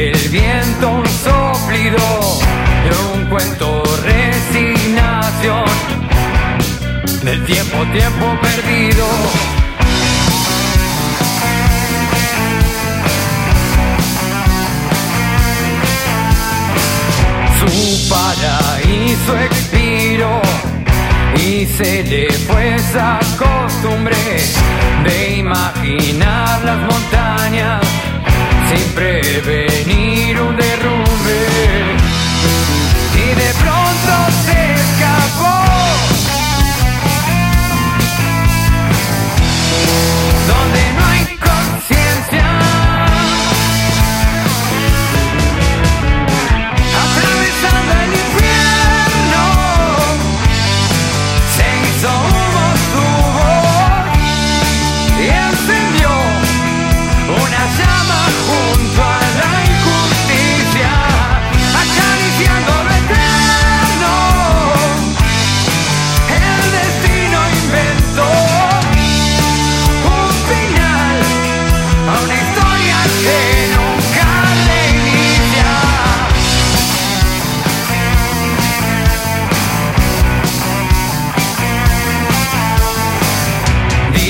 del viento soplido de un cuento resignación del tiempo, tiempo perdido. Su paraíso expiró y se le fue esa costumbre de imaginar las montañas sin prevenir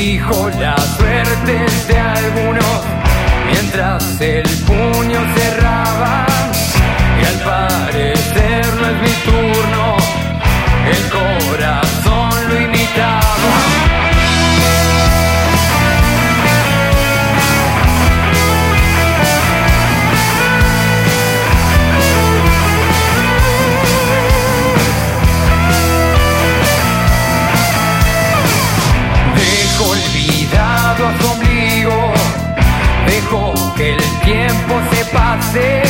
Dijo la suerte de algunos mientras el puño cerraba ombligo, dejo que el tiempo se pase.